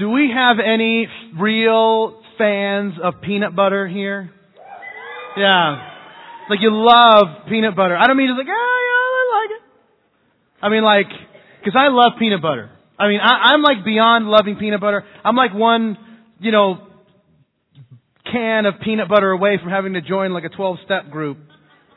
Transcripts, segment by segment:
Do we have any real fans of peanut butter here? Yeah. Like you love peanut butter. I don't mean just like, oh yeah, I like it. I mean like, cause I love peanut butter. I mean, I, I'm like beyond loving peanut butter. I'm like one, you know, can of peanut butter away from having to join like a 12 step group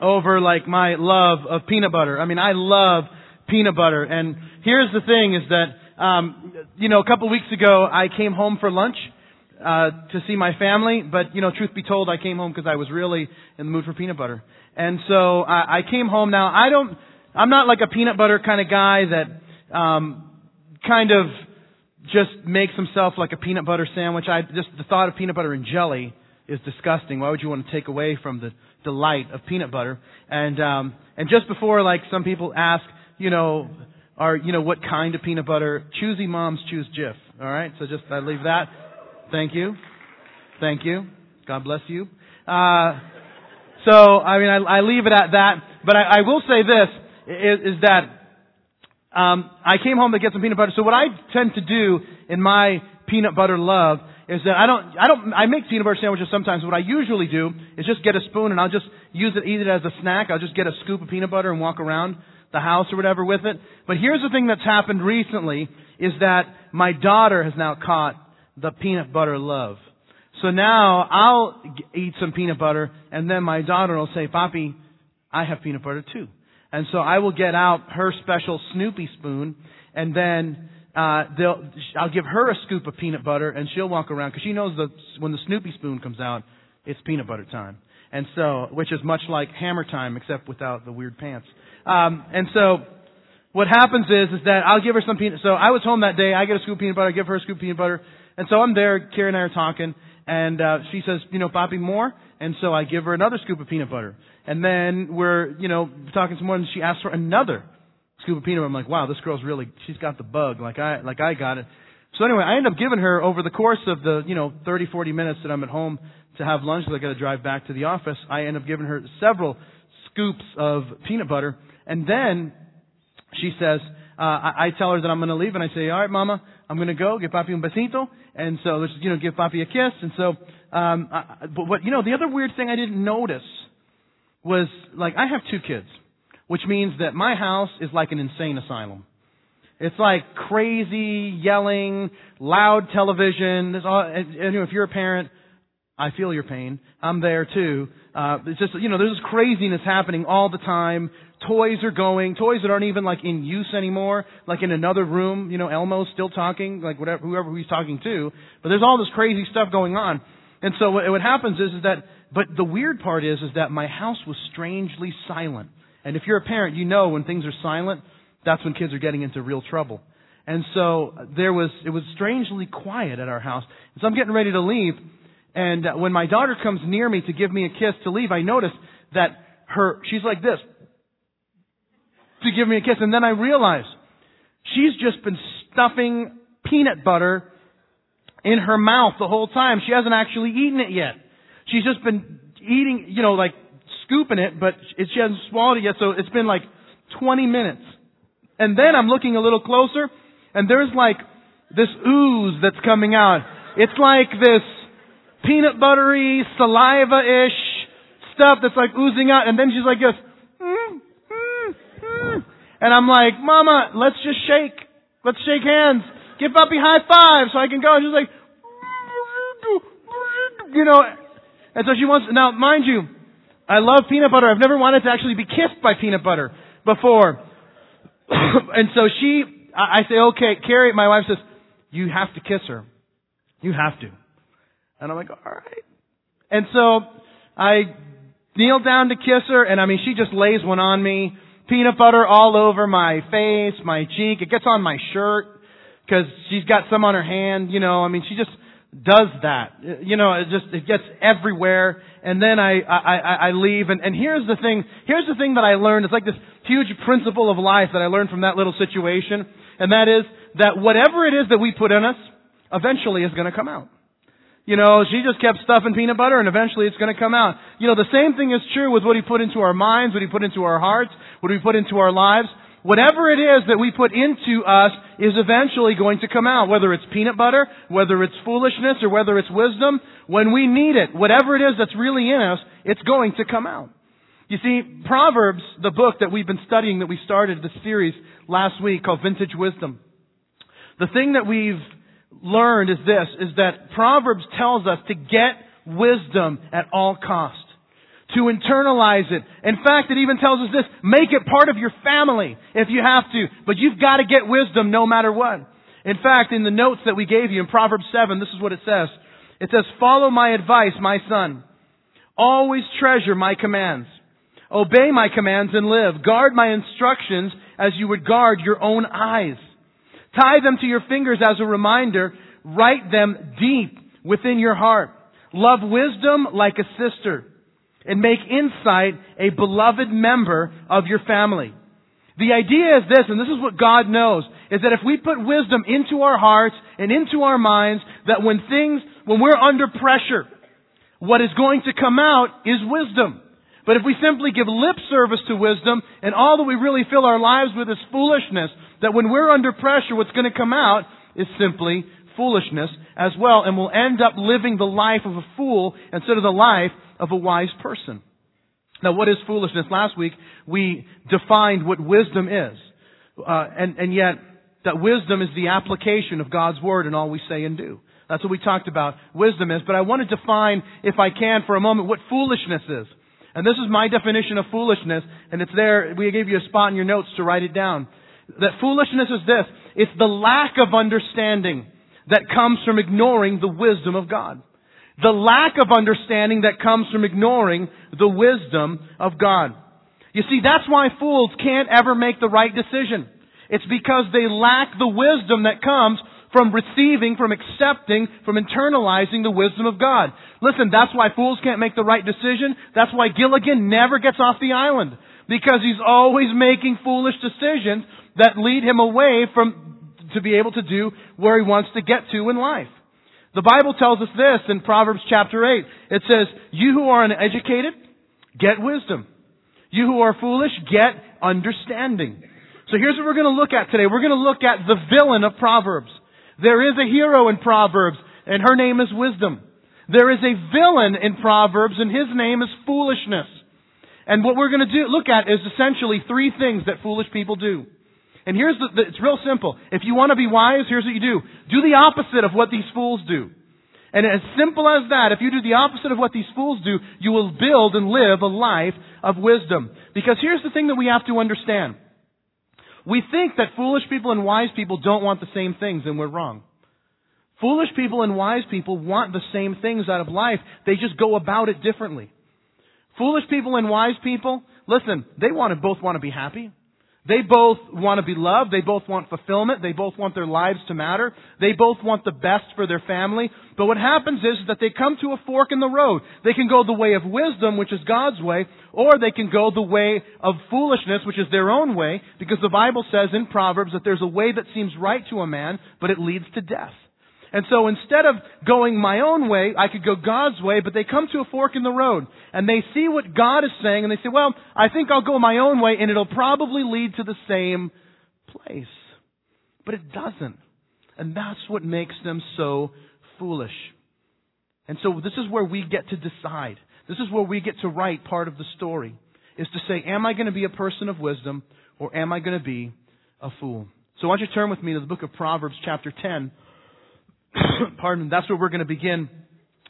over like my love of peanut butter. I mean, I love peanut butter. And here's the thing is that, um, you know, a couple weeks ago I came home for lunch, uh, to see my family, but you know, truth be told, I came home because I was really in the mood for peanut butter. And so I, I came home now. I don't, I'm not like a peanut butter kind of guy that, um, kind of just makes himself like a peanut butter sandwich. I just the thought of peanut butter and jelly is disgusting. Why would you want to take away from the delight of peanut butter? And um and just before like some people ask, you know, are you know what kind of peanut butter? Choosy moms choose Jif. All right, so just I leave that. Thank you, thank you. God bless you. Uh, so I mean I, I leave it at that. But I, I will say this is, is that um, I came home to get some peanut butter. So what I tend to do in my peanut butter love is that I don't, I don't, I make peanut butter sandwiches sometimes. What I usually do is just get a spoon and I'll just use it, eat it as a snack. I'll just get a scoop of peanut butter and walk around the house or whatever with it. But here's the thing that's happened recently is that my daughter has now caught the peanut butter love. So now I'll eat some peanut butter and then my daughter will say, Papi, I have peanut butter too. And so I will get out her special Snoopy spoon, and then uh, they'll, I'll give her a scoop of peanut butter, and she'll walk around because she knows that when the Snoopy spoon comes out, it's peanut butter time. And so, which is much like hammer time, except without the weird pants. Um, and so, what happens is, is that I'll give her some peanut. So I was home that day. I get a scoop of peanut butter. I give her a scoop of peanut butter. And so I'm there. Carrie and I are talking, and uh, she says, "You know, Papi, more." And so I give her another scoop of peanut butter. And then we're, you know, talking some more and she asks for another scoop of peanut butter. I'm like, wow, this girl's really, she's got the bug like I, like I got it. So anyway, I end up giving her over the course of the, you know, 30, 40 minutes that I'm at home to have lunch because I got to drive back to the office. I end up giving her several scoops of peanut butter. And then she says, uh, I, I tell her that I'm going to leave and I say, all right, mama, I'm going to go, give papi un besito. And so let's, you know, give papi a kiss. And so um, I, but what you know, the other weird thing I didn't notice was like I have two kids, which means that my house is like an insane asylum. It's like crazy yelling, loud television. There's all, and, and, you know, if you're a parent, I feel your pain. I'm there too. Uh, it's just you know, there's this craziness happening all the time. Toys are going, toys that aren't even like in use anymore, like in another room. You know, Elmo's still talking, like whatever, whoever he's talking to. But there's all this crazy stuff going on. And so what, what happens is, is that, but the weird part is, is that my house was strangely silent. And if you're a parent, you know when things are silent, that's when kids are getting into real trouble. And so there was, it was strangely quiet at our house. So I'm getting ready to leave. And when my daughter comes near me to give me a kiss to leave, I notice that her, she's like this. To give me a kiss. And then I realize she's just been stuffing peanut butter in her mouth the whole time. She hasn't actually eaten it yet. She's just been eating, you know, like scooping it, but she hasn't swallowed it yet, so it's been like 20 minutes. And then I'm looking a little closer, and there's like this ooze that's coming out. It's like this peanut buttery, saliva-ish stuff that's like oozing out, and then she's like this. And I'm like, Mama, let's just shake. Let's shake hands. Give Papi high five so I can go. And she's like, you know, and so she wants, now mind you, I love peanut butter. I've never wanted to actually be kissed by peanut butter before. and so she, I say, okay, Carrie, my wife says, you have to kiss her. You have to. And I'm like, all right. And so I kneel down to kiss her, and I mean, she just lays one on me. Peanut butter all over my face, my cheek. It gets on my shirt because she's got some on her hand. You know, I mean, she just does that. You know, it just it gets everywhere. And then I I I leave. And and here's the thing. Here's the thing that I learned. It's like this huge principle of life that I learned from that little situation, and that is that whatever it is that we put in us, eventually is going to come out. You know, she just kept stuffing peanut butter and eventually it's going to come out. You know, the same thing is true with what he put into our minds, what he put into our hearts, what we put into our lives. Whatever it is that we put into us is eventually going to come out, whether it's peanut butter, whether it's foolishness, or whether it's wisdom. When we need it, whatever it is that's really in us, it's going to come out. You see, Proverbs, the book that we've been studying, that we started the series last week called Vintage Wisdom. The thing that we've learned is this, is that Proverbs tells us to get wisdom at all costs to internalize it. In fact, it even tells us this, make it part of your family if you have to, but you've got to get wisdom no matter what. In fact, in the notes that we gave you in Proverbs 7, this is what it says. It says, follow my advice, my son. Always treasure my commands. Obey my commands and live. Guard my instructions as you would guard your own eyes. Tie them to your fingers as a reminder. Write them deep within your heart. Love wisdom like a sister and make insight a beloved member of your family. The idea is this, and this is what God knows, is that if we put wisdom into our hearts and into our minds, that when things, when we're under pressure, what is going to come out is wisdom. But if we simply give lip service to wisdom and all that we really fill our lives with is foolishness, that when we're under pressure, what's going to come out is simply foolishness as well, and we'll end up living the life of a fool instead of the life of a wise person. Now, what is foolishness? Last week, we defined what wisdom is. Uh, and, and yet, that wisdom is the application of God's Word in all we say and do. That's what we talked about wisdom is. But I want to define, if I can, for a moment, what foolishness is. And this is my definition of foolishness, and it's there. We gave you a spot in your notes to write it down. That foolishness is this. It's the lack of understanding that comes from ignoring the wisdom of God. The lack of understanding that comes from ignoring the wisdom of God. You see, that's why fools can't ever make the right decision. It's because they lack the wisdom that comes from receiving, from accepting, from internalizing the wisdom of God. Listen, that's why fools can't make the right decision. That's why Gilligan never gets off the island. Because he's always making foolish decisions that lead him away from, to be able to do where he wants to get to in life. The Bible tells us this in Proverbs chapter 8. It says, You who are uneducated, get wisdom. You who are foolish, get understanding. So here's what we're going to look at today. We're going to look at the villain of Proverbs. There is a hero in Proverbs, and her name is wisdom. There is a villain in Proverbs, and his name is foolishness. And what we're going to do, look at is essentially three things that foolish people do. And here's the, the, it's real simple. If you want to be wise, here's what you do. Do the opposite of what these fools do. And as simple as that, if you do the opposite of what these fools do, you will build and live a life of wisdom. Because here's the thing that we have to understand. We think that foolish people and wise people don't want the same things, and we're wrong. Foolish people and wise people want the same things out of life. They just go about it differently. Foolish people and wise people, listen, they want to both want to be happy. They both want to be loved. They both want fulfillment. They both want their lives to matter. They both want the best for their family. But what happens is that they come to a fork in the road. They can go the way of wisdom, which is God's way, or they can go the way of foolishness, which is their own way, because the Bible says in Proverbs that there's a way that seems right to a man, but it leads to death. And so instead of going my own way, I could go God's way, but they come to a fork in the road and they see what God is saying and they say, well, I think I'll go my own way and it'll probably lead to the same place. But it doesn't. And that's what makes them so foolish. And so this is where we get to decide. This is where we get to write part of the story. Is to say, am I going to be a person of wisdom or am I going to be a fool? So why don't you turn with me to the book of Proverbs chapter 10 Pardon, that's where we're going to begin.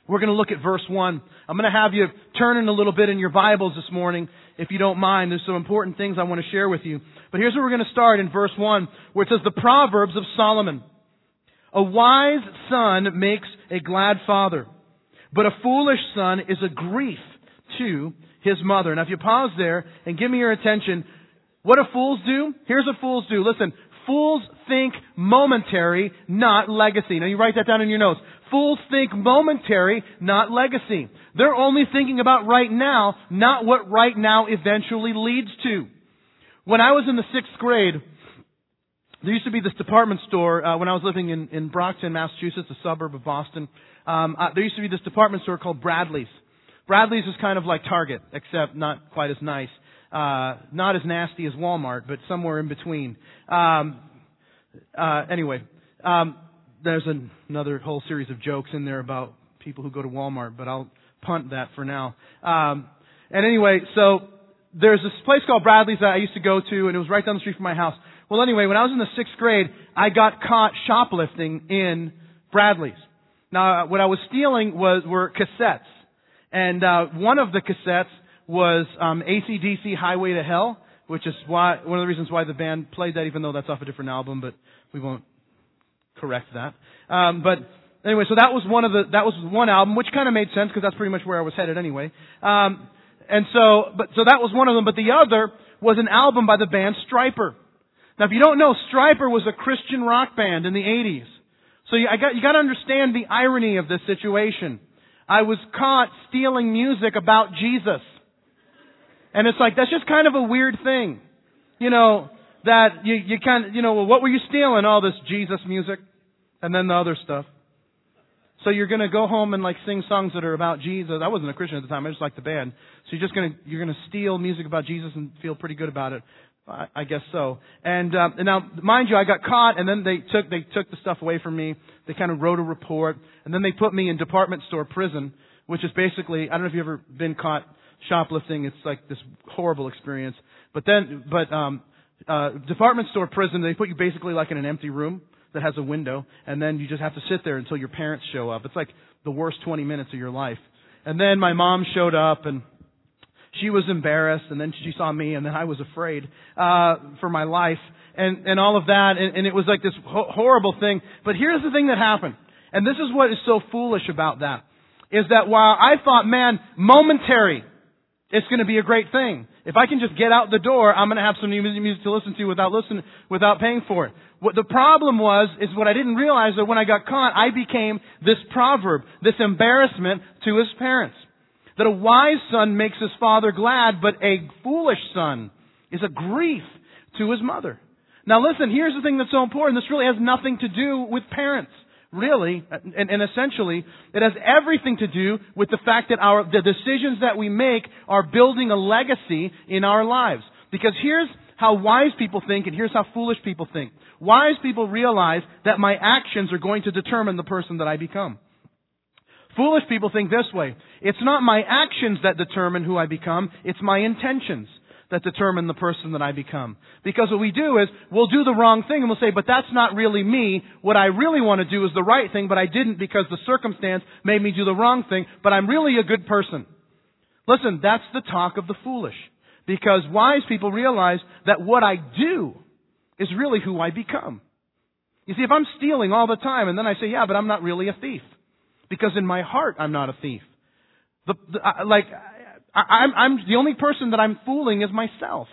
We're going to look at verse 1. I'm going to have you turning a little bit in your Bibles this morning, if you don't mind. There's some important things I want to share with you. But here's where we're going to start in verse 1, where it says, The Proverbs of Solomon. A wise son makes a glad father, but a foolish son is a grief to his mother. Now, if you pause there and give me your attention, what do fools do? Here's what fools do. Listen, Fools think momentary, not legacy. Now you write that down in your notes. Fools think momentary, not legacy. They're only thinking about right now, not what right now eventually leads to. When I was in the sixth grade, there used to be this department store uh, when I was living in, in Brockton, Massachusetts, a suburb of Boston. Um, uh, there used to be this department store called Bradley's. Bradley's is kind of like Target, except not quite as nice. Uh, not as nasty as Walmart, but somewhere in between. Um, uh, anyway, um, there's an, another whole series of jokes in there about people who go to Walmart, but I'll punt that for now. Um, and anyway, so there's this place called Bradley's that I used to go to, and it was right down the street from my house. Well, anyway, when I was in the sixth grade, I got caught shoplifting in Bradley's. Now, what I was stealing was were cassettes, and uh, one of the cassettes was um, AC/DC "Highway to Hell," which is why one of the reasons why the band played that, even though that's off a different album. But we won't correct that. Um, but anyway, so that was one of the that was one album, which kind of made sense because that's pretty much where I was headed anyway. Um, and so, but so that was one of them. But the other was an album by the band Stryper. Now, if you don't know, Stryper was a Christian rock band in the 80s. So you, I got, you got to understand the irony of this situation. I was caught stealing music about Jesus. And it's like, that's just kind of a weird thing. You know, that you, you kind of, you know, well, what were you stealing? All this Jesus music. And then the other stuff. So you're going to go home and like sing songs that are about Jesus. I wasn't a Christian at the time. I just liked the band. So you're just going to you're going to steal music about Jesus and feel pretty good about it. I, I guess so. And, uh, and now, mind you, I got caught, and then they took they took the stuff away from me. They kind of wrote a report, and then they put me in department store prison, which is basically I don't know if you've ever been caught shoplifting. It's like this horrible experience. But then, but um, uh, department store prison, they put you basically like in an empty room that has a window, and then you just have to sit there until your parents show up. It's like the worst 20 minutes of your life. And then my mom showed up, and she was embarrassed, and then she saw me, and then I was afraid uh, for my life, and and all of that, and, and it was like this ho- horrible thing. But here's the thing that happened, and this is what is so foolish about that, is that while I thought, man, momentary, it's going to be a great thing. If I can just get out the door, I'm going to have some new music to listen to without listen without paying for it. What the problem was is what I didn't realize that when I got caught, I became this proverb, this embarrassment to his parents. That a wise son makes his father glad, but a foolish son is a grief to his mother. Now listen, here's the thing that's so important. This really has nothing to do with parents. Really, and, and essentially, it has everything to do with the fact that our, the decisions that we make are building a legacy in our lives. Because here's how wise people think and here's how foolish people think. Wise people realize that my actions are going to determine the person that I become. Foolish people think this way. It's not my actions that determine who I become, it's my intentions that determine the person that I become. Because what we do is, we'll do the wrong thing and we'll say, but that's not really me. What I really want to do is the right thing, but I didn't because the circumstance made me do the wrong thing, but I'm really a good person. Listen, that's the talk of the foolish. Because wise people realize that what I do is really who I become. You see, if I'm stealing all the time and then I say, yeah, but I'm not really a thief. Because in my heart, I'm not a thief. The, the, I, like, I, I'm, I'm, the only person that I'm fooling is myself.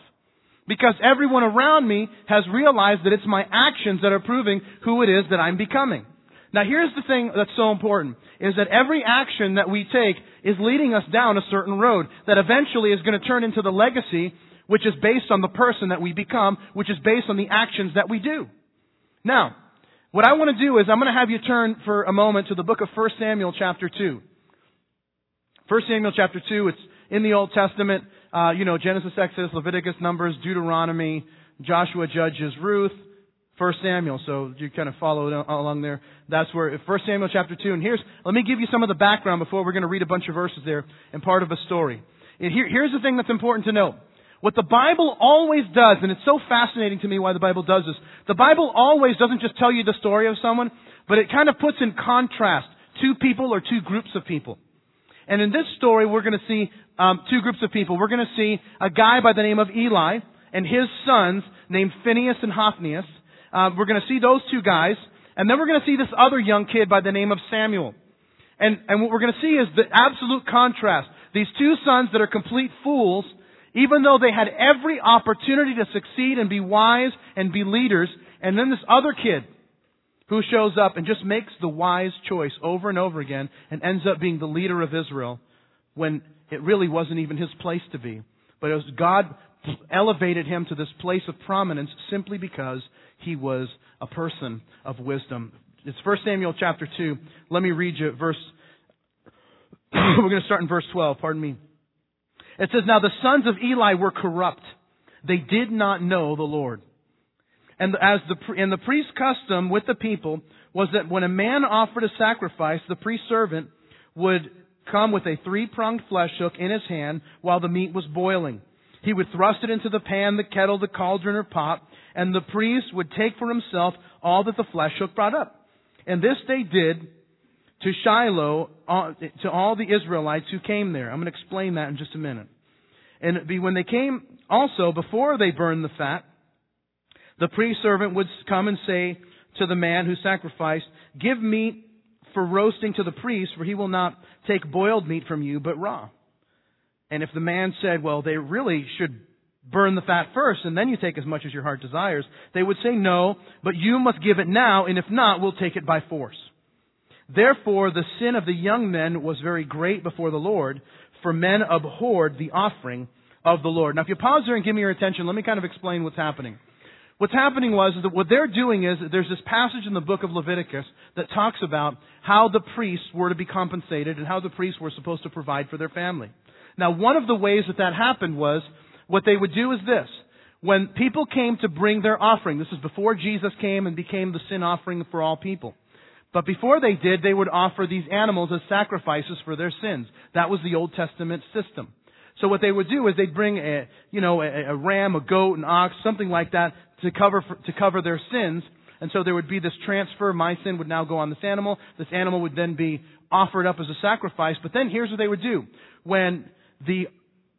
Because everyone around me has realized that it's my actions that are proving who it is that I'm becoming. Now here's the thing that's so important, is that every action that we take is leading us down a certain road that eventually is going to turn into the legacy which is based on the person that we become, which is based on the actions that we do. Now, what I want to do is I'm going to have you turn for a moment to the book of 1 Samuel chapter 2. 1 Samuel chapter 2, it's in the Old Testament, uh, you know, Genesis, Exodus, Leviticus, Numbers, Deuteronomy, Joshua, Judges, Ruth, 1 Samuel. So you kind of follow along there. That's where 1 Samuel chapter 2. And here's, let me give you some of the background before we're going to read a bunch of verses there and part of a story. Here, here's the thing that's important to know. What the Bible always does, and it's so fascinating to me why the Bible does this, the Bible always doesn't just tell you the story of someone, but it kind of puts in contrast two people or two groups of people. And in this story, we're going to see um, two groups of people. We're going to see a guy by the name of Eli and his sons named Phineas and Hophnius. Uh, we're going to see those two guys, and then we're going to see this other young kid by the name of Samuel. And, and what we're going to see is the absolute contrast. These two sons that are complete fools even though they had every opportunity to succeed and be wise and be leaders, and then this other kid who shows up and just makes the wise choice over and over again and ends up being the leader of Israel when it really wasn't even his place to be. But it was God elevated him to this place of prominence simply because he was a person of wisdom. It's 1 Samuel chapter 2. Let me read you verse. We're going to start in verse 12, pardon me. It says, Now the sons of Eli were corrupt. They did not know the Lord. And as the, and the priest's custom with the people was that when a man offered a sacrifice, the priest servant would come with a three-pronged flesh hook in his hand while the meat was boiling. He would thrust it into the pan, the kettle, the cauldron, or pot, and the priest would take for himself all that the flesh hook brought up. And this they did to Shiloh, uh, to all the Israelites who came there. I'm going to explain that in just a minute. And when they came, also, before they burned the fat, the priest servant would come and say to the man who sacrificed, Give meat for roasting to the priest, for he will not take boiled meat from you, but raw. And if the man said, Well, they really should burn the fat first, and then you take as much as your heart desires, they would say, No, but you must give it now, and if not, we'll take it by force. Therefore, the sin of the young men was very great before the Lord, for men abhorred the offering of the Lord. Now, if you pause there and give me your attention, let me kind of explain what's happening. What's happening was that what they're doing is there's this passage in the book of Leviticus that talks about how the priests were to be compensated and how the priests were supposed to provide for their family. Now, one of the ways that that happened was what they would do is this. When people came to bring their offering, this is before Jesus came and became the sin offering for all people. But before they did, they would offer these animals as sacrifices for their sins. That was the Old Testament system. So what they would do is they'd bring a, you know, a, a ram, a goat, an ox, something like that to cover, for, to cover their sins. And so there would be this transfer. My sin would now go on this animal. This animal would then be offered up as a sacrifice. But then here's what they would do. When the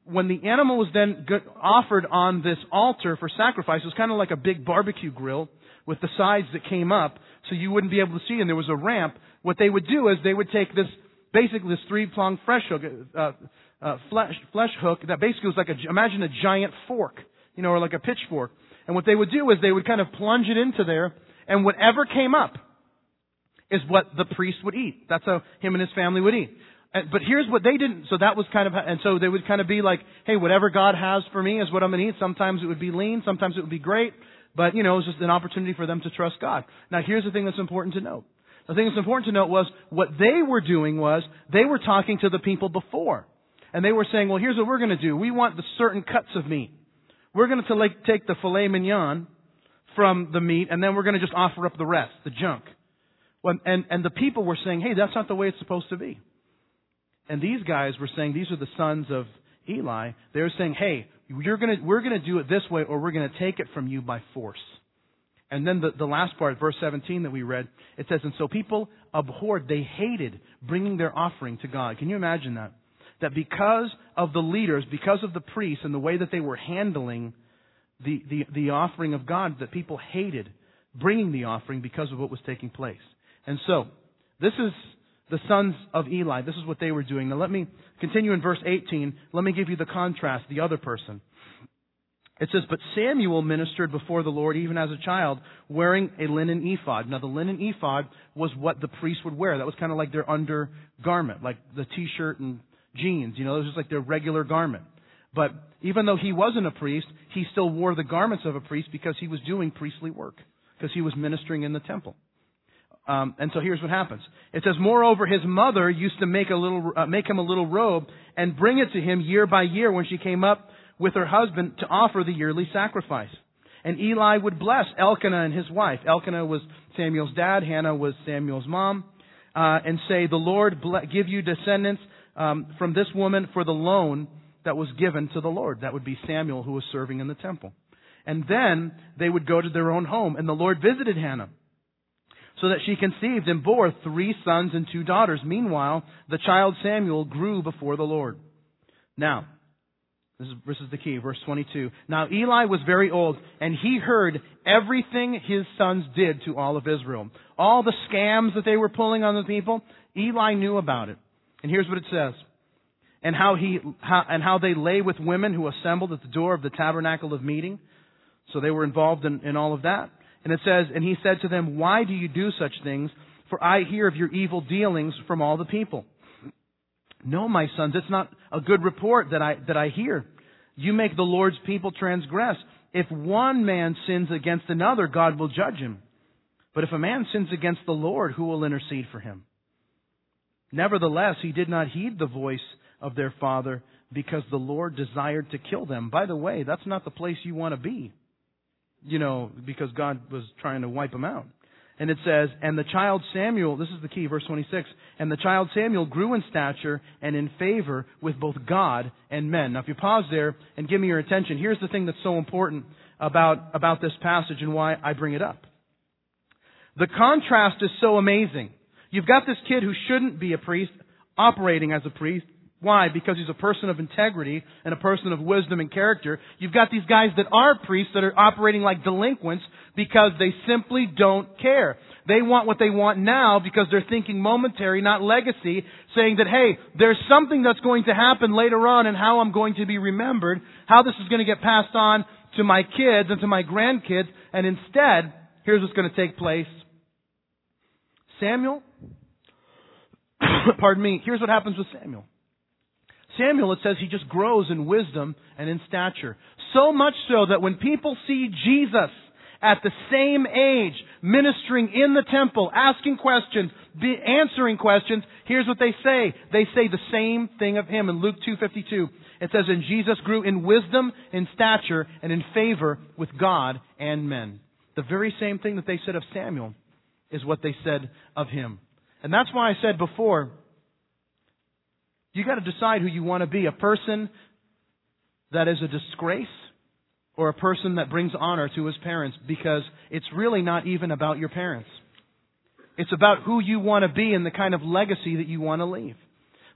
when the animal was then offered on this altar for sacrifice, it was kind of like a big barbecue grill with the sides that came up so you wouldn't be able to see and there was a ramp. What they would do is they would take this, basically this three-pronged flesh hook, uh, uh, flesh, flesh hook that basically was like a, imagine a giant fork, you know, or like a pitchfork. And what they would do is they would kind of plunge it into there and whatever came up is what the priest would eat. That's how him and his family would eat. But here's what they didn't, so that was kind of, and so they would kind of be like, hey, whatever God has for me is what I'm going to eat. Sometimes it would be lean, sometimes it would be great, but you know, it was just an opportunity for them to trust God. Now here's the thing that's important to note. The thing that's important to note was what they were doing was they were talking to the people before. And they were saying, well, here's what we're going to do. We want the certain cuts of meat. We're going to take the filet mignon from the meat and then we're going to just offer up the rest, the junk. And, and the people were saying, hey, that's not the way it's supposed to be. And these guys were saying, these are the sons of Eli. They were saying, hey, you're gonna, we're going to do it this way or we're going to take it from you by force. And then the, the last part, verse 17 that we read, it says, And so people abhorred, they hated bringing their offering to God. Can you imagine that? That because of the leaders, because of the priests and the way that they were handling the, the, the offering of God, that people hated bringing the offering because of what was taking place. And so, this is the sons of Eli. This is what they were doing. Now let me continue in verse 18. Let me give you the contrast, the other person. It says, But Samuel ministered before the Lord even as a child, wearing a linen ephod. Now the linen ephod was what the priest would wear. That was kind of like their undergarment, like the t-shirt and jeans. You know, it was just like their regular garment. But even though he wasn't a priest, he still wore the garments of a priest because he was doing priestly work, because he was ministering in the temple. Um, and so here's what happens. It says, moreover, his mother used to make a little, uh, make him a little robe and bring it to him year by year when she came up with her husband to offer the yearly sacrifice. And Eli would bless Elkanah and his wife. Elkanah was Samuel's dad. Hannah was Samuel's mom. Uh, and say, the Lord give you descendants um, from this woman for the loan that was given to the Lord. That would be Samuel who was serving in the temple. And then they would go to their own home. And the Lord visited Hannah so that she conceived and bore three sons and two daughters. Meanwhile, the child Samuel grew before the Lord. Now, this is, this is the key, verse 22. Now Eli was very old, and he heard everything his sons did to all of Israel. All the scams that they were pulling on the people, Eli knew about it. And here's what it says. And how he, how, and how they lay with women who assembled at the door of the tabernacle of meeting. So they were involved in, in all of that. And it says, And he said to them, Why do you do such things? For I hear of your evil dealings from all the people. No, my sons, it's not a good report that I, that I hear. You make the Lord's people transgress. If one man sins against another, God will judge him. But if a man sins against the Lord, who will intercede for him? Nevertheless, he did not heed the voice of their father, because the Lord desired to kill them. By the way, that's not the place you want to be. You know, because God was trying to wipe them out. And it says, and the child Samuel, this is the key, verse 26, and the child Samuel grew in stature and in favor with both God and men. Now if you pause there and give me your attention, here's the thing that's so important about, about this passage and why I bring it up. The contrast is so amazing. You've got this kid who shouldn't be a priest, operating as a priest. Why? Because he's a person of integrity and a person of wisdom and character. You've got these guys that are priests that are operating like delinquents because they simply don't care. They want what they want now because they're thinking momentary, not legacy, saying that, hey, there's something that's going to happen later on and how I'm going to be remembered, how this is going to get passed on to my kids and to my grandkids, and instead, here's what's going to take place. Samuel, pardon me, here's what happens with Samuel. Samuel, it says he just grows in wisdom and in stature. So much so that when people see Jesus at the same age, ministering in the temple, asking questions, answering questions, here's what they say. They say the same thing of him in Luke 2.52. It says, And Jesus grew in wisdom, in stature, and in favor with God and men. The very same thing that they said of Samuel is what they said of him. And that's why I said before, you got to decide who you want to be. A person that is a disgrace or a person that brings honor to his parents because it's really not even about your parents. It's about who you want to be and the kind of legacy that you want to leave.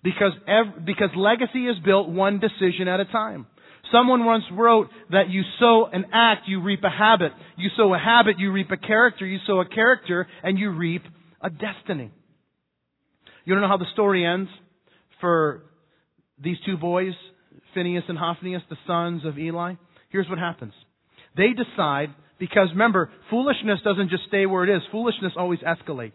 Because, ev- because legacy is built one decision at a time. Someone once wrote that you sow an act, you reap a habit. You sow a habit, you reap a character. You sow a character, and you reap a destiny. You don't know how the story ends? for these two boys, Phineas and Hophnius, the sons of Eli? Here's what happens. They decide, because remember, foolishness doesn't just stay where it is. Foolishness always escalates.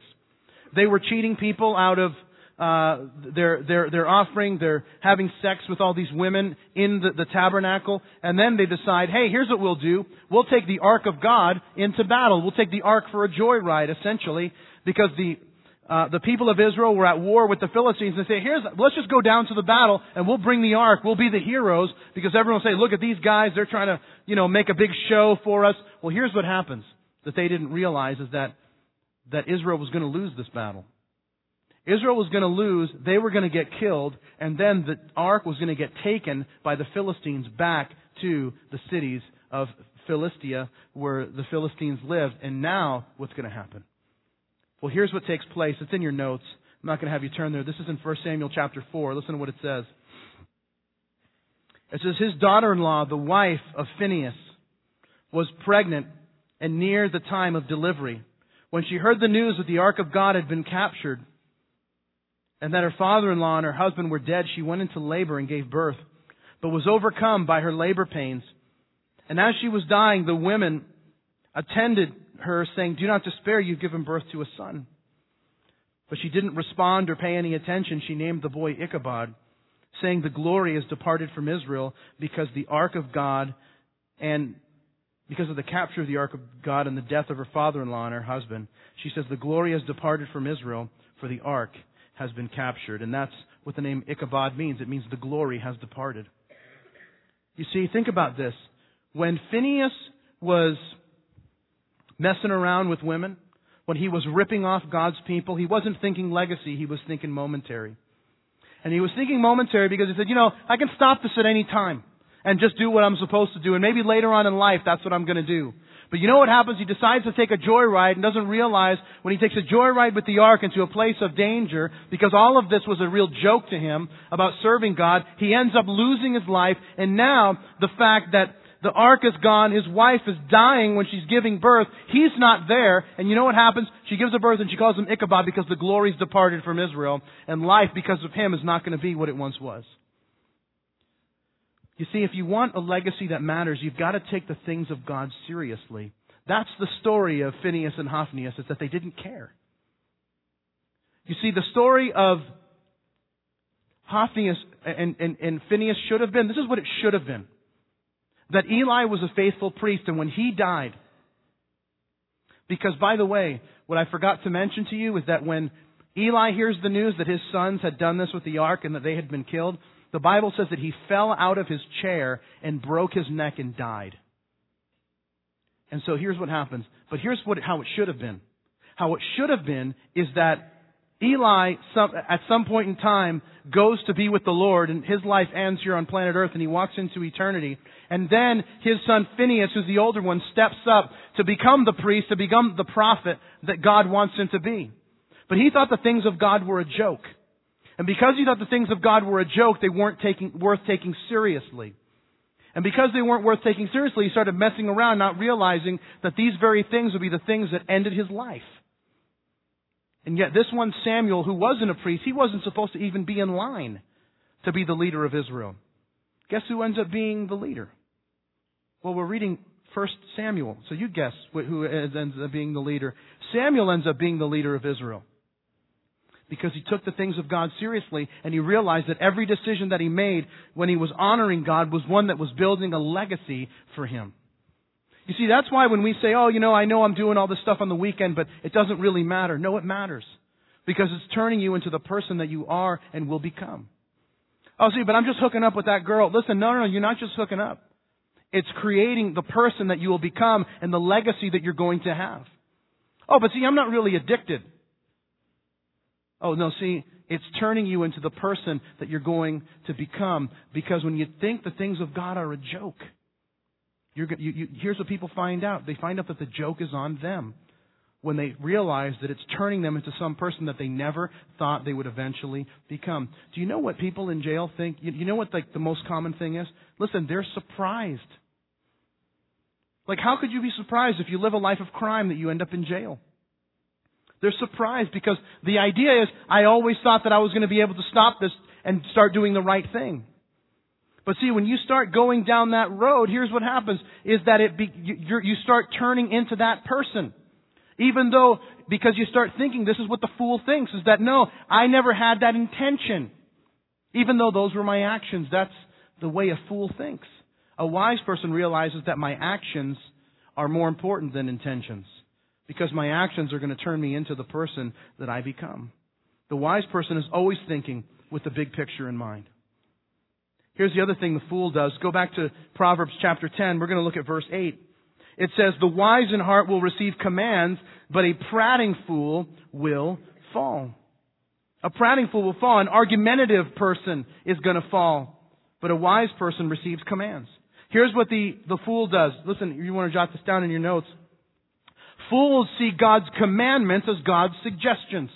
They were cheating people out of uh, their, their, their offering. They're having sex with all these women in the, the tabernacle. And then they decide, hey, here's what we'll do. We'll take the Ark of God into battle. We'll take the Ark for a joyride, essentially, because the uh, the people of Israel were at war with the Philistines and say, here's, let's just go down to the battle and we'll bring the ark. We'll be the heroes because everyone will say, look at these guys. They're trying to, you know, make a big show for us. Well, here's what happens that they didn't realize is that, that Israel was going to lose this battle. Israel was going to lose, they were going to get killed, and then the ark was going to get taken by the Philistines back to the cities of Philistia where the Philistines lived. And now, what's going to happen? Well, here's what takes place. It's in your notes. I'm not going to have you turn there. This is in 1 Samuel chapter 4. Listen to what it says. It says, His daughter in law, the wife of Phineas, was pregnant and near the time of delivery. When she heard the news that the ark of God had been captured and that her father in law and her husband were dead, she went into labor and gave birth, but was overcome by her labor pains. And as she was dying, the women attended her, saying, Do not despair, you've given birth to a son. But she didn't respond or pay any attention. She named the boy Ichabod, saying, The glory has departed from Israel because the ark of God and because of the capture of the ark of God and the death of her father in law and her husband. She says, The glory has departed from Israel, for the ark has been captured. And that's what the name Ichabod means. It means the glory has departed. You see, think about this. When Phineas was messing around with women, when he was ripping off God's people, he wasn't thinking legacy, he was thinking momentary. And he was thinking momentary because he said, you know, I can stop this at any time and just do what I'm supposed to do. And maybe later on in life, that's what I'm going to do. But you know what happens? He decides to take a joyride and doesn't realize when he takes a joyride with the ark into a place of danger, because all of this was a real joke to him about serving God, he ends up losing his life. And now the fact that the ark is gone. His wife is dying when she's giving birth. He's not there. And you know what happens? She gives a birth and she calls him Ichabod because the glory's departed from Israel. And life, because of him, is not going to be what it once was. You see, if you want a legacy that matters, you've got to take the things of God seriously. That's the story of Phineas and Hophnius, is that they didn't care. You see, the story of Hophnius and, and, and Phineas should have been, this is what it should have been that Eli was a faithful priest, and when he died, because by the way, what I forgot to mention to you is that when Eli hears the news that his sons had done this with the ark and that they had been killed, the Bible says that he fell out of his chair and broke his neck and died. And so here's what happens. But here's what, how it should have been. How it should have been is that Eli, some, at some point in time, goes to be with the Lord, and his life ends here on planet Earth, and he walks into eternity. And then his son Phineas, who's the older one, steps up to become the priest, to become the prophet that God wants him to be. But he thought the things of God were a joke. And because he thought the things of God were a joke, they weren't taking, worth taking seriously. And because they weren't worth taking seriously, he started messing around, not realizing that these very things would be the things that ended his life. And yet this one Samuel, who wasn't a priest, he wasn't supposed to even be in line to be the leader of Israel. Guess who ends up being the leader? Well, we're reading First Samuel, so you guess who ends up being the leader. Samuel ends up being the leader of Israel because he took the things of God seriously and he realized that every decision that he made when he was honoring God was one that was building a legacy for him. You see, that's why when we say, oh, you know, I know I'm doing all this stuff on the weekend, but it doesn't really matter. No, it matters. Because it's turning you into the person that you are and will become. Oh, see, but I'm just hooking up with that girl. Listen, no, no, no, you're not just hooking up. It's creating the person that you will become and the legacy that you're going to have. Oh, but see, I'm not really addicted. Oh, no, see, it's turning you into the person that you're going to become because when you think the things of God are a joke, you, you, here's what people find out. They find out that the joke is on them when they realize that it's turning them into some person that they never thought they would eventually become. Do you know what people in jail think? You, you know what like the most common thing is? Listen, they're surprised. Like how could you be surprised if you live a life of crime that you end up in jail? They're surprised because the idea is I always thought that I was going to be able to stop this and start doing the right thing. But see, when you start going down that road, here's what happens: is that it be, you, you start turning into that person. Even though, because you start thinking, this is what the fool thinks, is that no, I never had that intention. Even though those were my actions, that's the way a fool thinks. A wise person realizes that my actions are more important than intentions. Because my actions are going to turn me into the person that I become. The wise person is always thinking with the big picture in mind. Here's the other thing the fool does. Go back to Proverbs chapter 10. We're going to look at verse 8. It says, The wise in heart will receive commands, but a prating fool will fall. A prating fool will fall. An argumentative person is going to fall. But a wise person receives commands. Here's what the, the fool does. Listen, you want to jot this down in your notes. Fools see God's commandments as God's suggestions.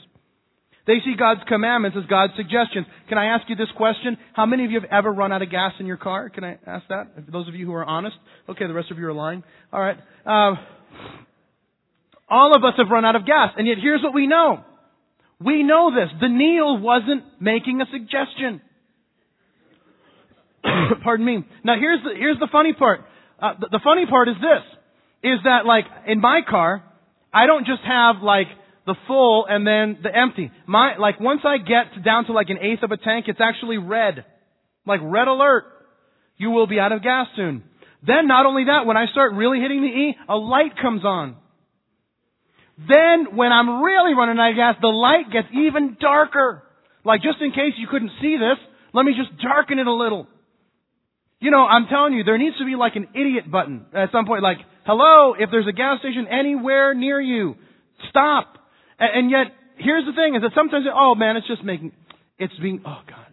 They see God's commandments as God's suggestions. Can I ask you this question? How many of you have ever run out of gas in your car? Can I ask that? Those of you who are honest. Okay, the rest of you are lying. All right. Uh, all of us have run out of gas, and yet here's what we know. We know this. The Neil wasn't making a suggestion. Pardon me. Now here's the here's the funny part. Uh, the, the funny part is this: is that like in my car, I don't just have like the full and then the empty. My, like once I get down to like an eighth of a tank, it's actually red. Like red alert. You will be out of gas soon. Then not only that, when I start really hitting the E, a light comes on. Then when I'm really running out of gas, the light gets even darker. Like just in case you couldn't see this, let me just darken it a little. You know, I'm telling you, there needs to be like an idiot button at some point, like, hello, if there's a gas station anywhere near you, stop. And yet, here's the thing: is that sometimes, oh man, it's just making, it's being, oh God,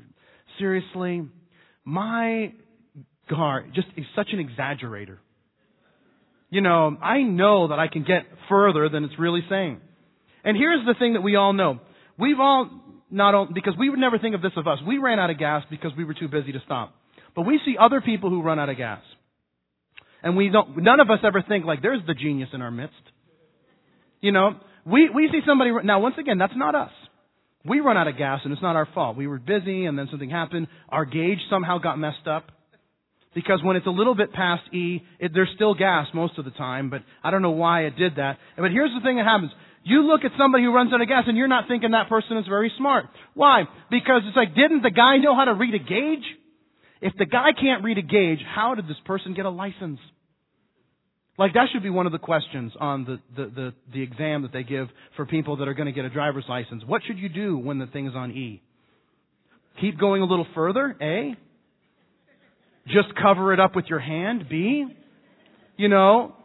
seriously, my car just is such an exaggerator. You know, I know that I can get further than it's really saying. And here's the thing that we all know: we've all not only because we would never think of this of us. We ran out of gas because we were too busy to stop. But we see other people who run out of gas. And we don't, none of us ever think like there's the genius in our midst. You know, we, we see somebody, now once again, that's not us. We run out of gas and it's not our fault. We were busy and then something happened. Our gauge somehow got messed up. Because when it's a little bit past E, it, there's still gas most of the time, but I don't know why it did that. But here's the thing that happens. You look at somebody who runs out of gas and you're not thinking that person is very smart. Why? Because it's like, didn't the guy know how to read a gauge? If the guy can't read a gauge, how did this person get a license? Like that should be one of the questions on the, the, the, the exam that they give for people that are going to get a driver's license. What should you do when the thing is on E? keep going a little further? A. Just cover it up with your hand? B. You know,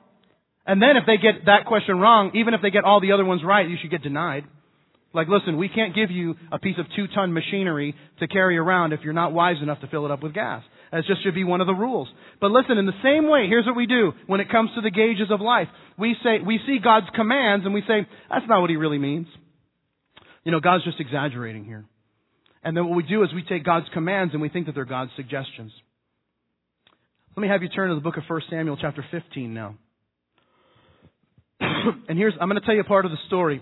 and then if they get that question wrong, even if they get all the other ones right, you should get denied. Like, listen, we can't give you a piece of two ton machinery to carry around if you're not wise enough to fill it up with gas. That just should be one of the rules. But listen, in the same way, here's what we do when it comes to the gauges of life. We say, we see God's commands and we say, that's not what he really means. You know, God's just exaggerating here. And then what we do is we take God's commands and we think that they're God's suggestions. Let me have you turn to the book of 1 Samuel chapter 15 now. and here's, I'm going to tell you part of the story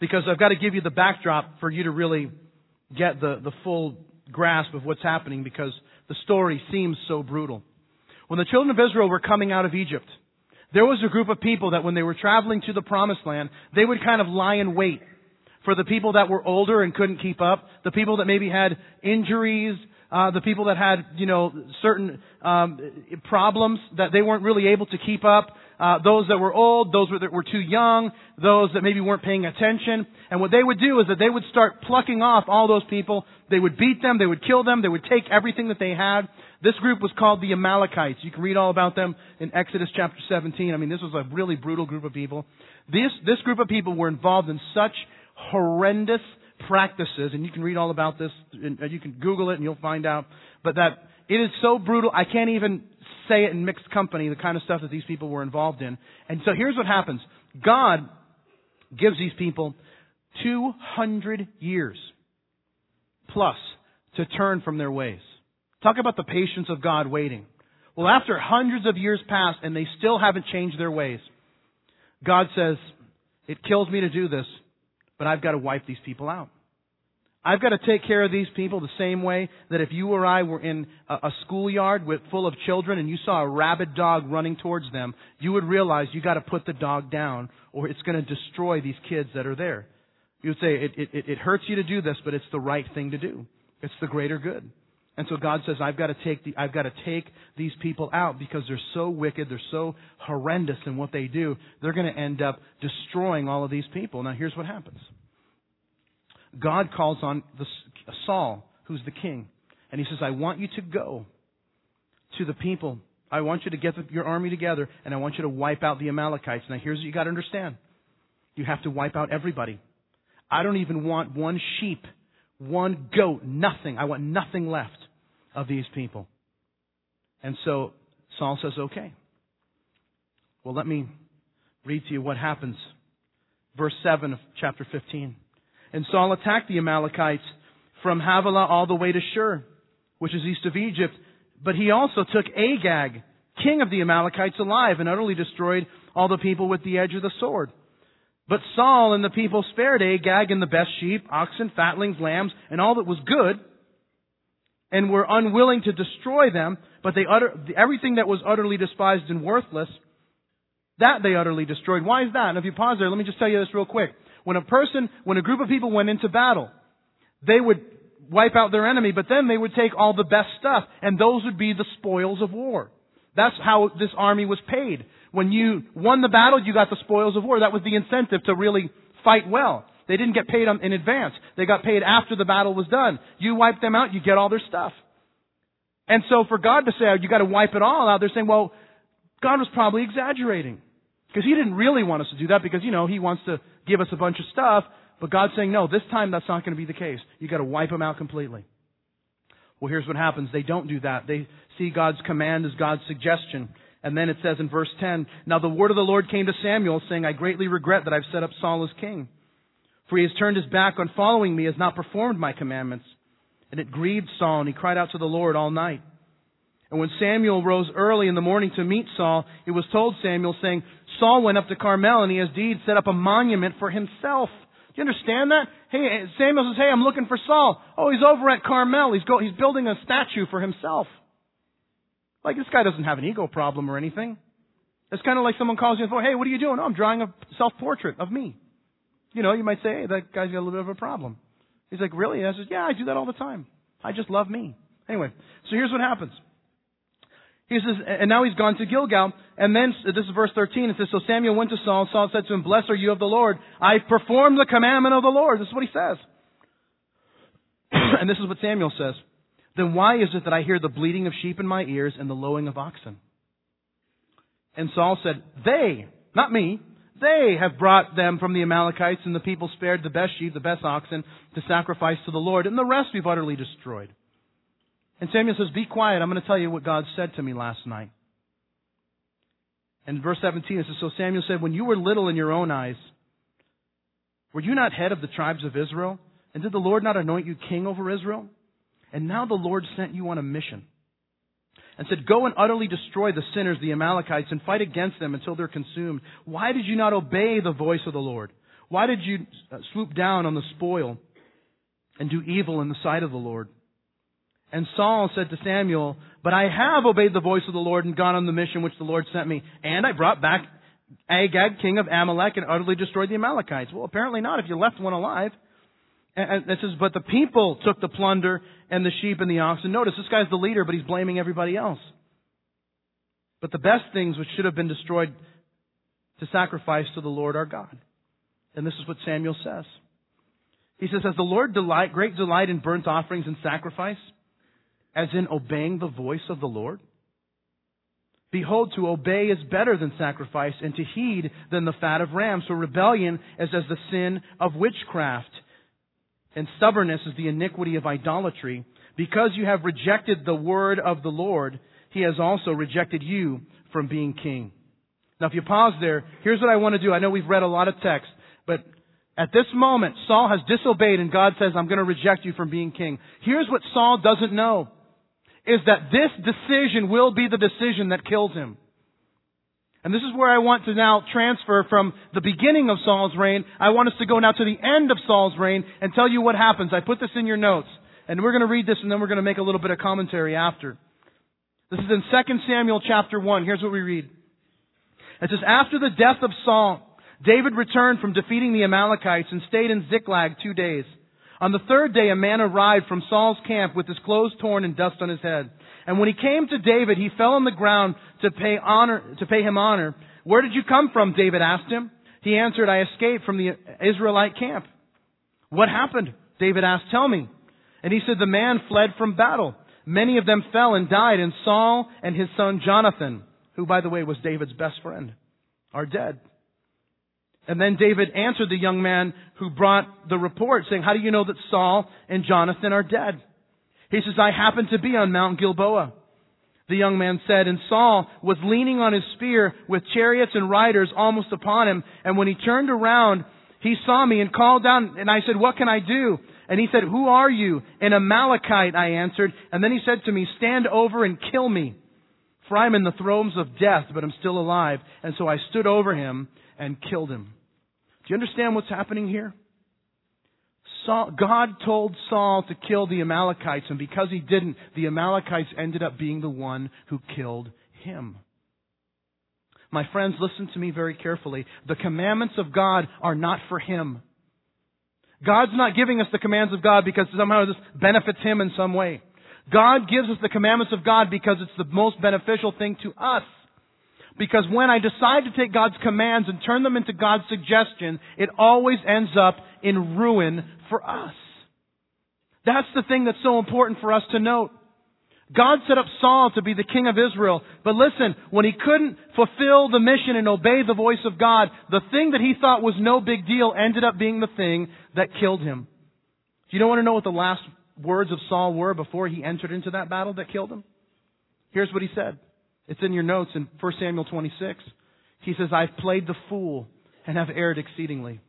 because I've got to give you the backdrop for you to really get the, the full grasp of what's happening because the story seems so brutal. When the children of Israel were coming out of Egypt, there was a group of people that when they were traveling to the promised land, they would kind of lie in wait for the people that were older and couldn't keep up, the people that maybe had injuries, uh, the people that had, you know, certain um, problems that they weren't really able to keep up, uh, those that were old, those that were too young, those that maybe weren't paying attention. And what they would do is that they would start plucking off all those people. They would beat them, they would kill them, they would take everything that they had. This group was called the Amalekites. You can read all about them in Exodus chapter 17. I mean, this was a really brutal group of people. This, this group of people were involved in such horrendous practices, and you can read all about this, and you can Google it and you'll find out, but that it is so brutal, I can't even say it in mixed company, the kind of stuff that these people were involved in. And so here's what happens. God gives these people 200 years plus to turn from their ways. Talk about the patience of God waiting. Well, after hundreds of years pass and they still haven't changed their ways, God says, it kills me to do this, but I've got to wipe these people out. I've got to take care of these people the same way that if you or I were in a, schoolyard with full of children and you saw a rabid dog running towards them, you would realize you got to put the dog down or it's going to destroy these kids that are there. You would say it, it, it hurts you to do this, but it's the right thing to do. It's the greater good. And so God says, I've got to take the, I've got to take these people out because they're so wicked, they're so horrendous in what they do. They're going to end up destroying all of these people. Now here's what happens. God calls on the, Saul, who's the king, and he says, I want you to go to the people. I want you to get your army together, and I want you to wipe out the Amalekites. Now here's what you got to understand. You have to wipe out everybody. I don't even want one sheep, one goat, nothing. I want nothing left of these people. And so Saul says, okay. Well, let me read to you what happens. Verse 7 of chapter 15. And Saul attacked the Amalekites from Havilah all the way to Shur, which is east of Egypt. But he also took Agag, king of the Amalekites, alive and utterly destroyed all the people with the edge of the sword. But Saul and the people spared Agag and the best sheep, oxen, fatlings, lambs, and all that was good, and were unwilling to destroy them, but they utter, everything that was utterly despised and worthless, that they utterly destroyed. Why is that? And if you pause there, let me just tell you this real quick. When a person, when a group of people went into battle, they would wipe out their enemy, but then they would take all the best stuff, and those would be the spoils of war. That's how this army was paid. When you won the battle, you got the spoils of war. That was the incentive to really fight well. They didn't get paid in advance. They got paid after the battle was done. You wipe them out, you get all their stuff. And so for God to say, oh, you got to wipe it all out, they're saying, well, God was probably exaggerating. Because He didn't really want us to do that because, you know, He wants to give us a bunch of stuff. But God's saying, no, this time that's not going to be the case. You've got to wipe them out completely. Well, here's what happens. They don't do that. They see God's command as God's suggestion. And then it says in verse 10, Now the word of the Lord came to Samuel, saying, I greatly regret that I've set up Saul as king. For he has turned his back on following me, has not performed my commandments. And it grieved Saul, and he cried out to the Lord all night. And when Samuel rose early in the morning to meet Saul, it was told Samuel, saying, Saul went up to Carmel and he has deed set up a monument for himself. Do you understand that? Hey, Samuel says, hey, I'm looking for Saul. Oh, he's over at Carmel. He's, go, he's building a statue for himself. Like, this guy doesn't have an ego problem or anything. It's kind of like someone calls you and says, hey, what are you doing? Oh, I'm drawing a self-portrait of me. You know, you might say, hey, that guy's got a little bit of a problem. He's like, really? And I says, yeah, I do that all the time. I just love me. Anyway, so here's what happens. He says, and now he's gone to Gilgal. And then, this is verse 13, it says, So Samuel went to Saul. Saul said to him, Blessed are you of the Lord. I performed the commandment of the Lord. This is what he says. and this is what Samuel says. Then why is it that I hear the bleating of sheep in my ears and the lowing of oxen? And Saul said, They, not me, they have brought them from the Amalekites, and the people spared the best sheep, the best oxen, to sacrifice to the Lord, and the rest we've utterly destroyed. And Samuel says, Be quiet, I'm going to tell you what God said to me last night. And verse 17 it says, So Samuel said, When you were little in your own eyes, were you not head of the tribes of Israel? And did the Lord not anoint you king over Israel? And now the Lord sent you on a mission and said, Go and utterly destroy the sinners, the Amalekites, and fight against them until they're consumed. Why did you not obey the voice of the Lord? Why did you uh, swoop down on the spoil and do evil in the sight of the Lord? And Saul said to Samuel, But I have obeyed the voice of the Lord and gone on the mission which the Lord sent me. And I brought back Agag, king of Amalek, and utterly destroyed the Amalekites. Well, apparently not if you left one alive. And it says, but the people took the plunder and the sheep and the oxen. Notice this guy's the leader, but he's blaming everybody else. But the best things which should have been destroyed to sacrifice to the Lord our God. And this is what Samuel says. He says, Has the Lord delight, great delight in burnt offerings and sacrifice, as in obeying the voice of the Lord? Behold, to obey is better than sacrifice, and to heed than the fat of rams. So rebellion is as the sin of witchcraft and stubbornness is the iniquity of idolatry. Because you have rejected the word of the Lord, he has also rejected you from being king. Now, if you pause there, here's what I want to do. I know we've read a lot of text, but at this moment, Saul has disobeyed and God says, I'm going to reject you from being king. Here's what Saul doesn't know, is that this decision will be the decision that kills him. And this is where I want to now transfer from the beginning of Saul's reign. I want us to go now to the end of Saul's reign and tell you what happens. I put this in your notes. And we're going to read this and then we're going to make a little bit of commentary after. This is in 2 Samuel chapter 1. Here's what we read. It says, After the death of Saul, David returned from defeating the Amalekites and stayed in Ziklag two days. On the third day, a man arrived from Saul's camp with his clothes torn and dust on his head. And when he came to David, he fell on the ground to pay honor, to pay him honor. Where did you come from? David asked him. He answered, I escaped from the Israelite camp. What happened? David asked, tell me. And he said, the man fled from battle. Many of them fell and died, and Saul and his son Jonathan, who by the way was David's best friend, are dead. And then David answered the young man who brought the report saying, how do you know that Saul and Jonathan are dead? He says, I happened to be on Mount Gilboa. The young man said, and Saul was leaning on his spear with chariots and riders almost upon him. And when he turned around, he saw me and called down, and I said, what can I do? And he said, who are you? An Amalekite, I answered. And then he said to me, stand over and kill me. For I'm in the throes of death, but I'm still alive. And so I stood over him and killed him. Do you understand what's happening here? Saul, God told Saul to kill the Amalekites, and because he didn't, the Amalekites ended up being the one who killed him. My friends, listen to me very carefully. The commandments of God are not for him. God's not giving us the commands of God because somehow this benefits him in some way. God gives us the commandments of God because it's the most beneficial thing to us. Because when I decide to take God's commands and turn them into God's suggestion, it always ends up in ruin for us. That's the thing that's so important for us to note. God set up Saul to be the king of Israel. But listen, when he couldn't fulfill the mission and obey the voice of God, the thing that he thought was no big deal ended up being the thing that killed him. Do you don't want to know what the last words of Saul were before he entered into that battle that killed him? Here's what he said. It's in your notes in 1 Samuel 26. He says, I've played the fool and have erred exceedingly.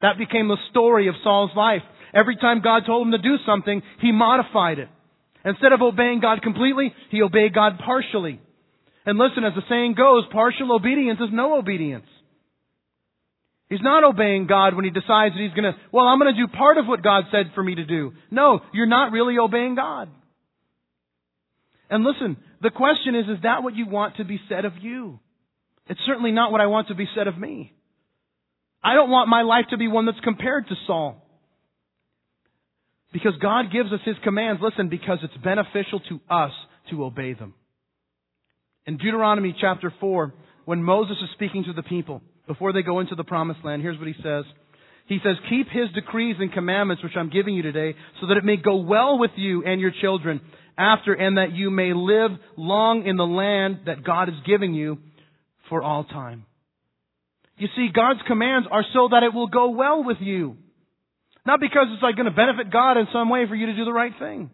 That became the story of Saul's life. Every time God told him to do something, he modified it. Instead of obeying God completely, he obeyed God partially. And listen, as the saying goes, partial obedience is no obedience. He's not obeying God when he decides that he's gonna, well, I'm gonna do part of what God said for me to do. No, you're not really obeying God. And listen, the question is, is that what you want to be said of you? It's certainly not what I want to be said of me. I don't want my life to be one that's compared to Saul. Because God gives us His commands, listen, because it's beneficial to us to obey them. In Deuteronomy chapter 4, when Moses is speaking to the people before they go into the promised land, here's what he says. He says, keep his decrees and commandments which I'm giving you today so that it may go well with you and your children after and that you may live long in the land that God is giving you for all time. You see, God's commands are so that it will go well with you. Not because it's like going to benefit God in some way for you to do the right thing.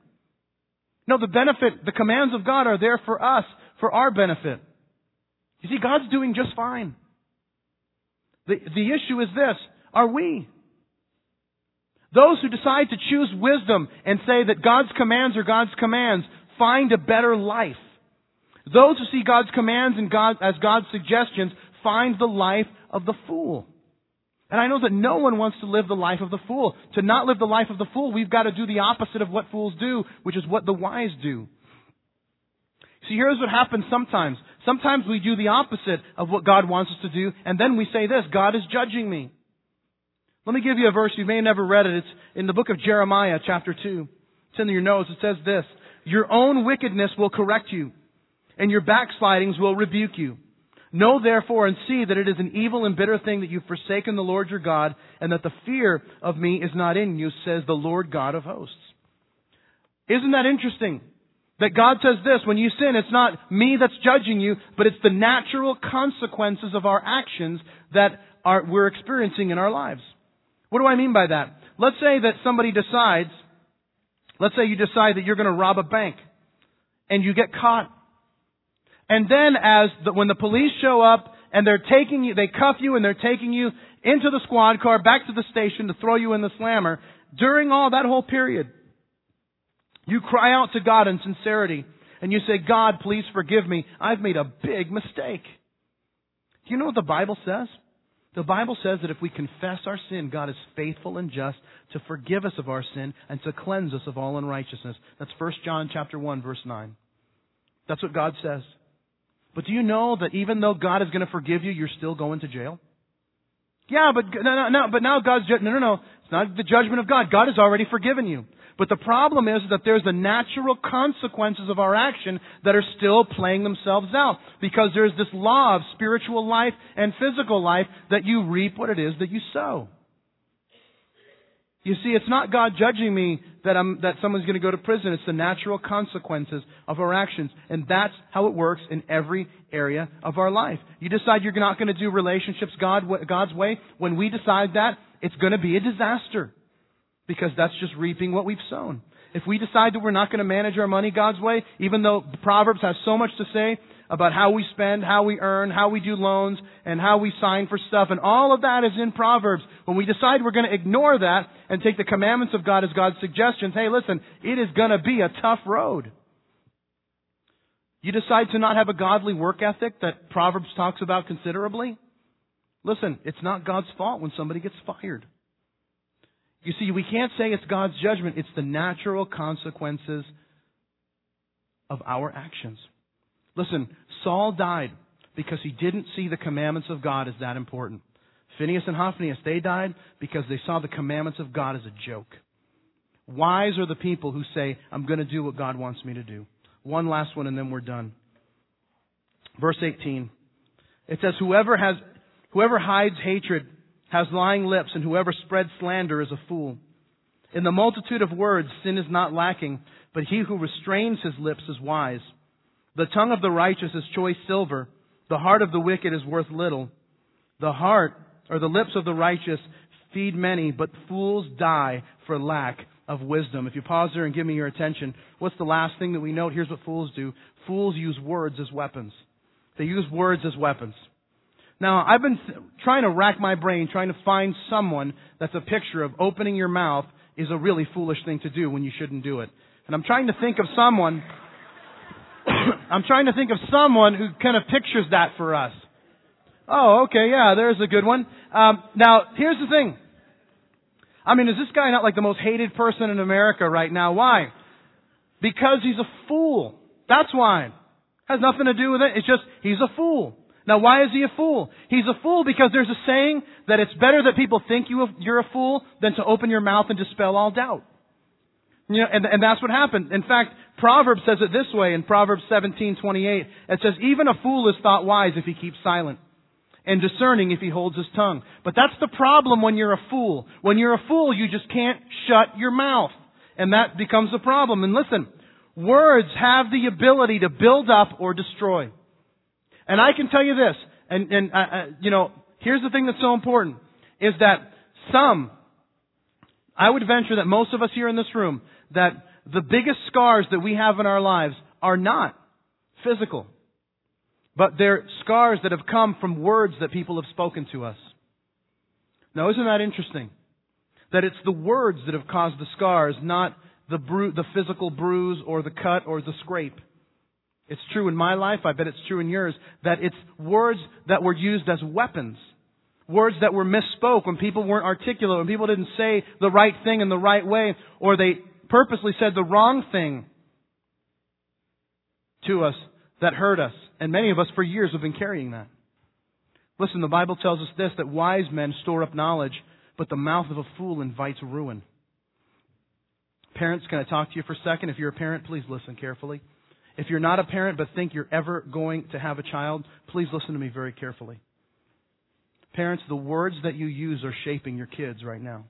No, the benefit, the commands of God are there for us, for our benefit. You see, God's doing just fine. The, the issue is this are we. Those who decide to choose wisdom and say that God's commands are God's commands find a better life. Those who see God's commands and God, as God's suggestions find the life of the fool. And I know that no one wants to live the life of the fool. To not live the life of the fool, we've got to do the opposite of what fools do, which is what the wise do. See, here's what happens sometimes. Sometimes we do the opposite of what God wants us to do, and then we say this, God is judging me. Let me give you a verse. You may have never read it. It's in the book of Jeremiah, chapter 2. It's in your nose. It says this, Your own wickedness will correct you, and your backslidings will rebuke you. Know therefore and see that it is an evil and bitter thing that you've forsaken the Lord your God, and that the fear of me is not in you, says the Lord God of hosts. Isn't that interesting? That God says this, when you sin, it's not me that's judging you, but it's the natural consequences of our actions that are, we're experiencing in our lives. What do I mean by that? Let's say that somebody decides, let's say you decide that you're going to rob a bank, and you get caught. And then as the, when the police show up and they're taking you, they cuff you and they're taking you into the squad car back to the station to throw you in the slammer, during all that whole period, you cry out to God in sincerity and you say, God, please forgive me. I've made a big mistake. Do you know what the Bible says? The Bible says that if we confess our sin, God is faithful and just to forgive us of our sin and to cleanse us of all unrighteousness. That's 1 John chapter 1 verse 9. That's what God says. But do you know that even though God is going to forgive you, you're still going to jail? Yeah, but no, no, no, but now God's no, no, no. It's not the judgment of God. God has already forgiven you. But the problem is that there's the natural consequences of our action that are still playing themselves out. Because there's this law of spiritual life and physical life that you reap what it is that you sow. You see, it's not God judging me that I'm, that someone's going to go to prison. It's the natural consequences of our actions. And that's how it works in every area of our life. You decide you're not going to do relationships God, God's way. When we decide that, it's going to be a disaster. Because that's just reaping what we've sown. If we decide that we're not going to manage our money God's way, even though Proverbs has so much to say about how we spend, how we earn, how we do loans, and how we sign for stuff. And all of that is in Proverbs. When we decide we're going to ignore that and take the commandments of God as God's suggestions, hey, listen, it is going to be a tough road. You decide to not have a godly work ethic that Proverbs talks about considerably? Listen, it's not God's fault when somebody gets fired. You see, we can't say it's God's judgment. It's the natural consequences of our actions. Listen, Saul died because he didn't see the commandments of God as that important. Phineas and Hophnius, they died because they saw the commandments of God as a joke. Wise are the people who say, I'm going to do what God wants me to do. One last one and then we're done. Verse 18. It says, whoever has, whoever hides hatred has lying lips and whoever spreads slander is a fool. In the multitude of words, sin is not lacking, but he who restrains his lips is wise. The tongue of the righteous is choice silver. The heart of the wicked is worth little. The heart, or the lips of the righteous feed many, but fools die for lack of wisdom. If you pause there and give me your attention, what's the last thing that we note? Here's what fools do. Fools use words as weapons. They use words as weapons. Now, I've been trying to rack my brain, trying to find someone that's a picture of opening your mouth is a really foolish thing to do when you shouldn't do it. And I'm trying to think of someone I'm trying to think of someone who kind of pictures that for us. Oh, okay, yeah, there's a good one. Um, now, here's the thing. I mean, is this guy not like the most hated person in America right now? Why? Because he's a fool. That's why. Has nothing to do with it. It's just, he's a fool. Now, why is he a fool? He's a fool because there's a saying that it's better that people think you, you're a fool than to open your mouth and dispel all doubt. You know, and, and that's what happened. In fact, Proverbs says it this way in Proverbs 17:28. It says, "Even a fool is thought wise if he keeps silent, and discerning if he holds his tongue. But that's the problem when you're a fool. When you're a fool, you just can't shut your mouth. And that becomes a problem. And listen, words have the ability to build up or destroy. And I can tell you this, and, and uh, uh, you know, here's the thing that's so important, is that some, I would venture that most of us here in this room, that the biggest scars that we have in our lives are not physical, but they're scars that have come from words that people have spoken to us. Now, isn't that interesting? That it's the words that have caused the scars, not the, bru- the physical bruise or the cut or the scrape. It's true in my life, I bet it's true in yours, that it's words that were used as weapons. Words that were misspoke when people weren't articulate, when people didn't say the right thing in the right way, or they purposely said the wrong thing to us that hurt us. And many of us for years have been carrying that. Listen, the Bible tells us this, that wise men store up knowledge, but the mouth of a fool invites ruin. Parents, can I talk to you for a second? If you're a parent, please listen carefully. If you're not a parent but think you're ever going to have a child, please listen to me very carefully. Parents, the words that you use are shaping your kids right now.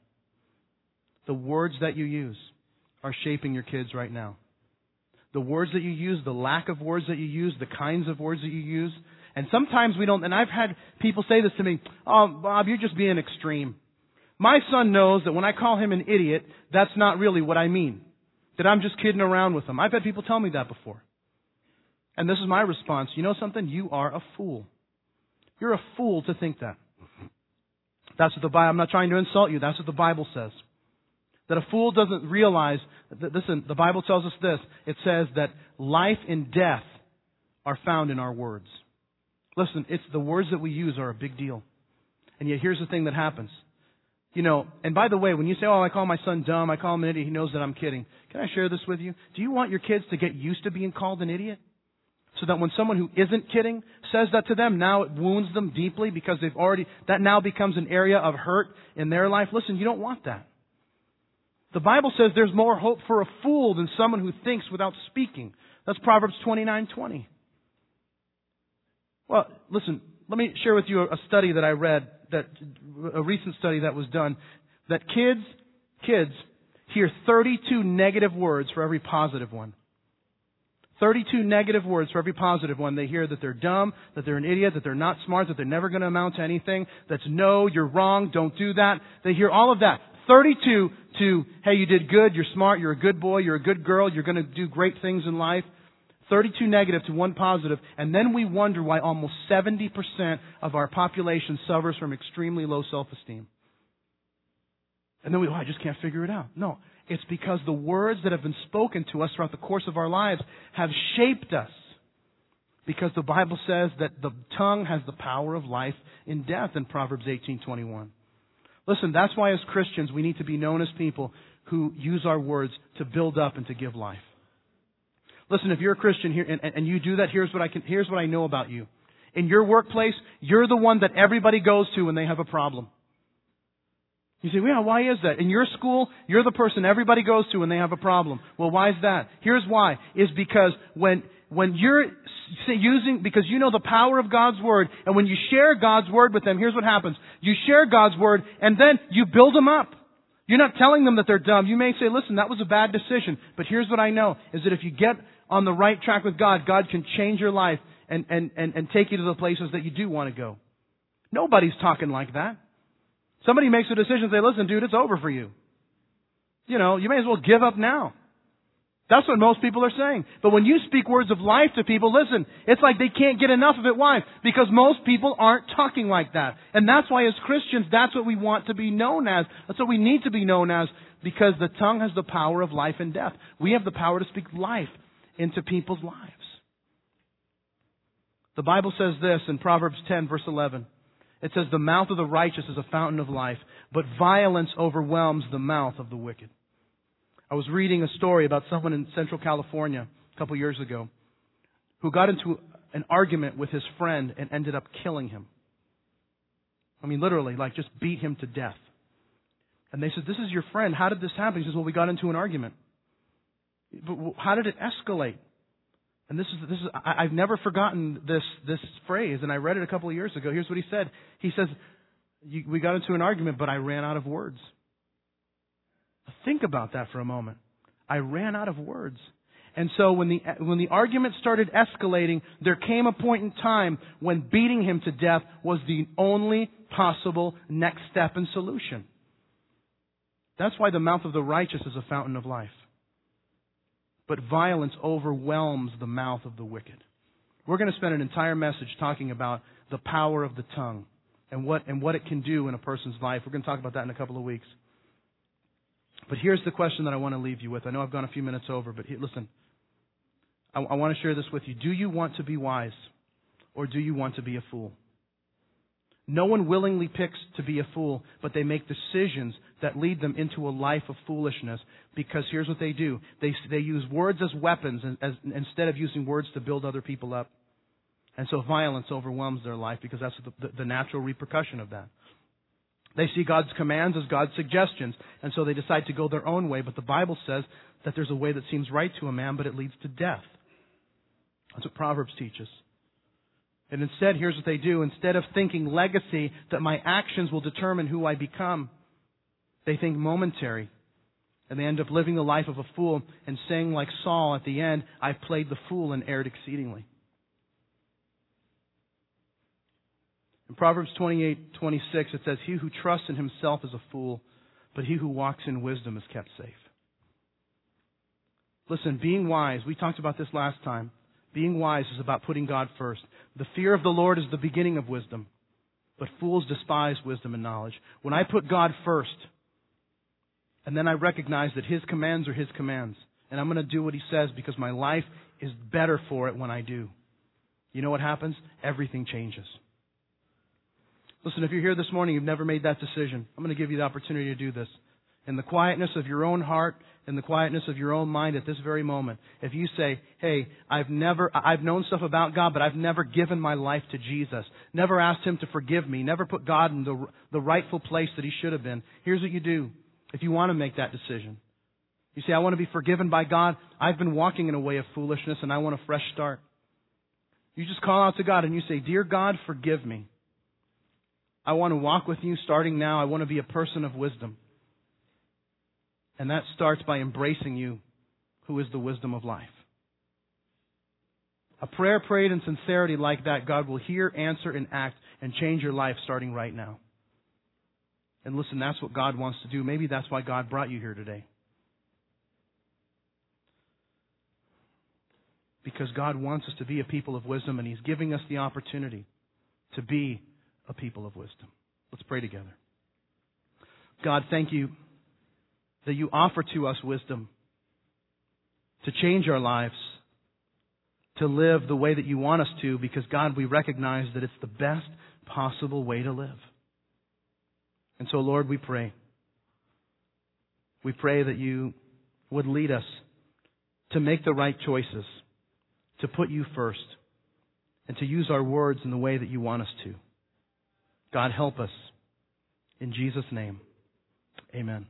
The words that you use are shaping your kids right now. The words that you use, the lack of words that you use, the kinds of words that you use. And sometimes we don't, and I've had people say this to me, oh, Bob, you're just being extreme. My son knows that when I call him an idiot, that's not really what I mean. That I'm just kidding around with him. I've had people tell me that before. And this is my response. You know something? You are a fool. You're a fool to think that. That's what the Bible, I'm not trying to insult you. That's what the Bible says. That a fool doesn't realize, that, listen, the Bible tells us this. It says that life and death are found in our words. Listen, it's the words that we use are a big deal. And yet here's the thing that happens. You know, and by the way, when you say, oh, I call my son dumb, I call him an idiot, he knows that I'm kidding. Can I share this with you? Do you want your kids to get used to being called an idiot? So that when someone who isn't kidding says that to them, now it wounds them deeply because they've already, that now becomes an area of hurt in their life. Listen, you don't want that. The Bible says there's more hope for a fool than someone who thinks without speaking. That's Proverbs 29:20. Well, listen, let me share with you a study that I read, that a recent study that was done, that kids, kids hear 32 negative words for every positive one. 32 negative words for every positive one. They hear that they're dumb, that they're an idiot, that they're not smart, that they're never going to amount to anything, that's no, you're wrong, don't do that. They hear all of that. 32 to, hey, you did good, you're smart, you're a good boy, you're a good girl, you're going to do great things in life. 32 negative to 1 positive, and then we wonder why almost 70% of our population suffers from extremely low self-esteem. And then we, oh, I just can't figure it out. No, it's because the words that have been spoken to us throughout the course of our lives have shaped us. Because the Bible says that the tongue has the power of life and death in Proverbs 18:21. Listen, that's why as Christians we need to be known as people who use our words to build up and to give life. Listen, if you're a Christian here and, and you do that, here's what I can, here's what I know about you. In your workplace, you're the one that everybody goes to when they have a problem. You say, well, why is that? In your school, you're the person everybody goes to when they have a problem. Well, why is that? Here's why. Is because when, when you're using, because you know the power of God's Word, and when you share God's Word with them, here's what happens. You share God's Word, and then you build them up. You're not telling them that they're dumb. You may say, listen, that was a bad decision. But here's what I know, is that if you get on the right track with God, God can change your life and, and, and, and take you to the places that you do want to go. Nobody's talking like that. Somebody makes a decision and say, listen, dude, it's over for you. You know, you may as well give up now. That's what most people are saying. But when you speak words of life to people, listen, it's like they can't get enough of it. Why? Because most people aren't talking like that. And that's why as Christians, that's what we want to be known as. That's what we need to be known as because the tongue has the power of life and death. We have the power to speak life into people's lives. The Bible says this in Proverbs 10 verse 11. It says, the mouth of the righteous is a fountain of life, but violence overwhelms the mouth of the wicked. I was reading a story about someone in Central California a couple years ago who got into an argument with his friend and ended up killing him. I mean, literally, like just beat him to death. And they said, This is your friend. How did this happen? He says, Well, we got into an argument. But how did it escalate? And this is, this is, I, I've never forgotten this, this phrase, and I read it a couple of years ago. Here's what he said. He says, we got into an argument, but I ran out of words. Think about that for a moment. I ran out of words. And so when the, when the argument started escalating, there came a point in time when beating him to death was the only possible next step and solution. That's why the mouth of the righteous is a fountain of life. But violence overwhelms the mouth of the wicked. We're going to spend an entire message talking about the power of the tongue and what, and what it can do in a person's life. We're going to talk about that in a couple of weeks. But here's the question that I want to leave you with. I know I've gone a few minutes over, but listen. I, I want to share this with you. Do you want to be wise or do you want to be a fool? No one willingly picks to be a fool, but they make decisions that lead them into a life of foolishness because here's what they do. They, they use words as weapons as, instead of using words to build other people up. And so violence overwhelms their life because that's the, the, the natural repercussion of that. They see God's commands as God's suggestions, and so they decide to go their own way. But the Bible says that there's a way that seems right to a man, but it leads to death. That's what Proverbs teaches. And instead, here's what they do. Instead of thinking legacy, that my actions will determine who I become, they think momentary. And they end up living the life of a fool and saying, like Saul at the end, I've played the fool and erred exceedingly. In Proverbs 28:26 it says, "He who trusts in himself is a fool, but he who walks in wisdom is kept safe." Listen, being wise, we talked about this last time. Being wise is about putting God first. The fear of the Lord is the beginning of wisdom, but fools despise wisdom and knowledge. When I put God first, and then I recognize that His commands are His commands, and I'm going to do what He says because my life is better for it when I do. You know what happens? Everything changes. Listen, if you're here this morning, you've never made that decision, I'm going to give you the opportunity to do this. In the quietness of your own heart, in the quietness of your own mind at this very moment, if you say, hey, I've never, I've known stuff about God, but I've never given my life to Jesus, never asked Him to forgive me, never put God in the, the rightful place that He should have been, here's what you do if you want to make that decision. You say, I want to be forgiven by God. I've been walking in a way of foolishness and I want a fresh start. You just call out to God and you say, Dear God, forgive me. I want to walk with you starting now. I want to be a person of wisdom. And that starts by embracing you, who is the wisdom of life. A prayer prayed in sincerity like that, God will hear, answer, and act and change your life starting right now. And listen, that's what God wants to do. Maybe that's why God brought you here today. Because God wants us to be a people of wisdom, and He's giving us the opportunity to be a people of wisdom. Let's pray together. God, thank you that you offer to us wisdom to change our lives, to live the way that you want us to, because God, we recognize that it's the best possible way to live. And so, Lord, we pray. We pray that you would lead us to make the right choices, to put you first, and to use our words in the way that you want us to. God, help us. In Jesus' name, amen.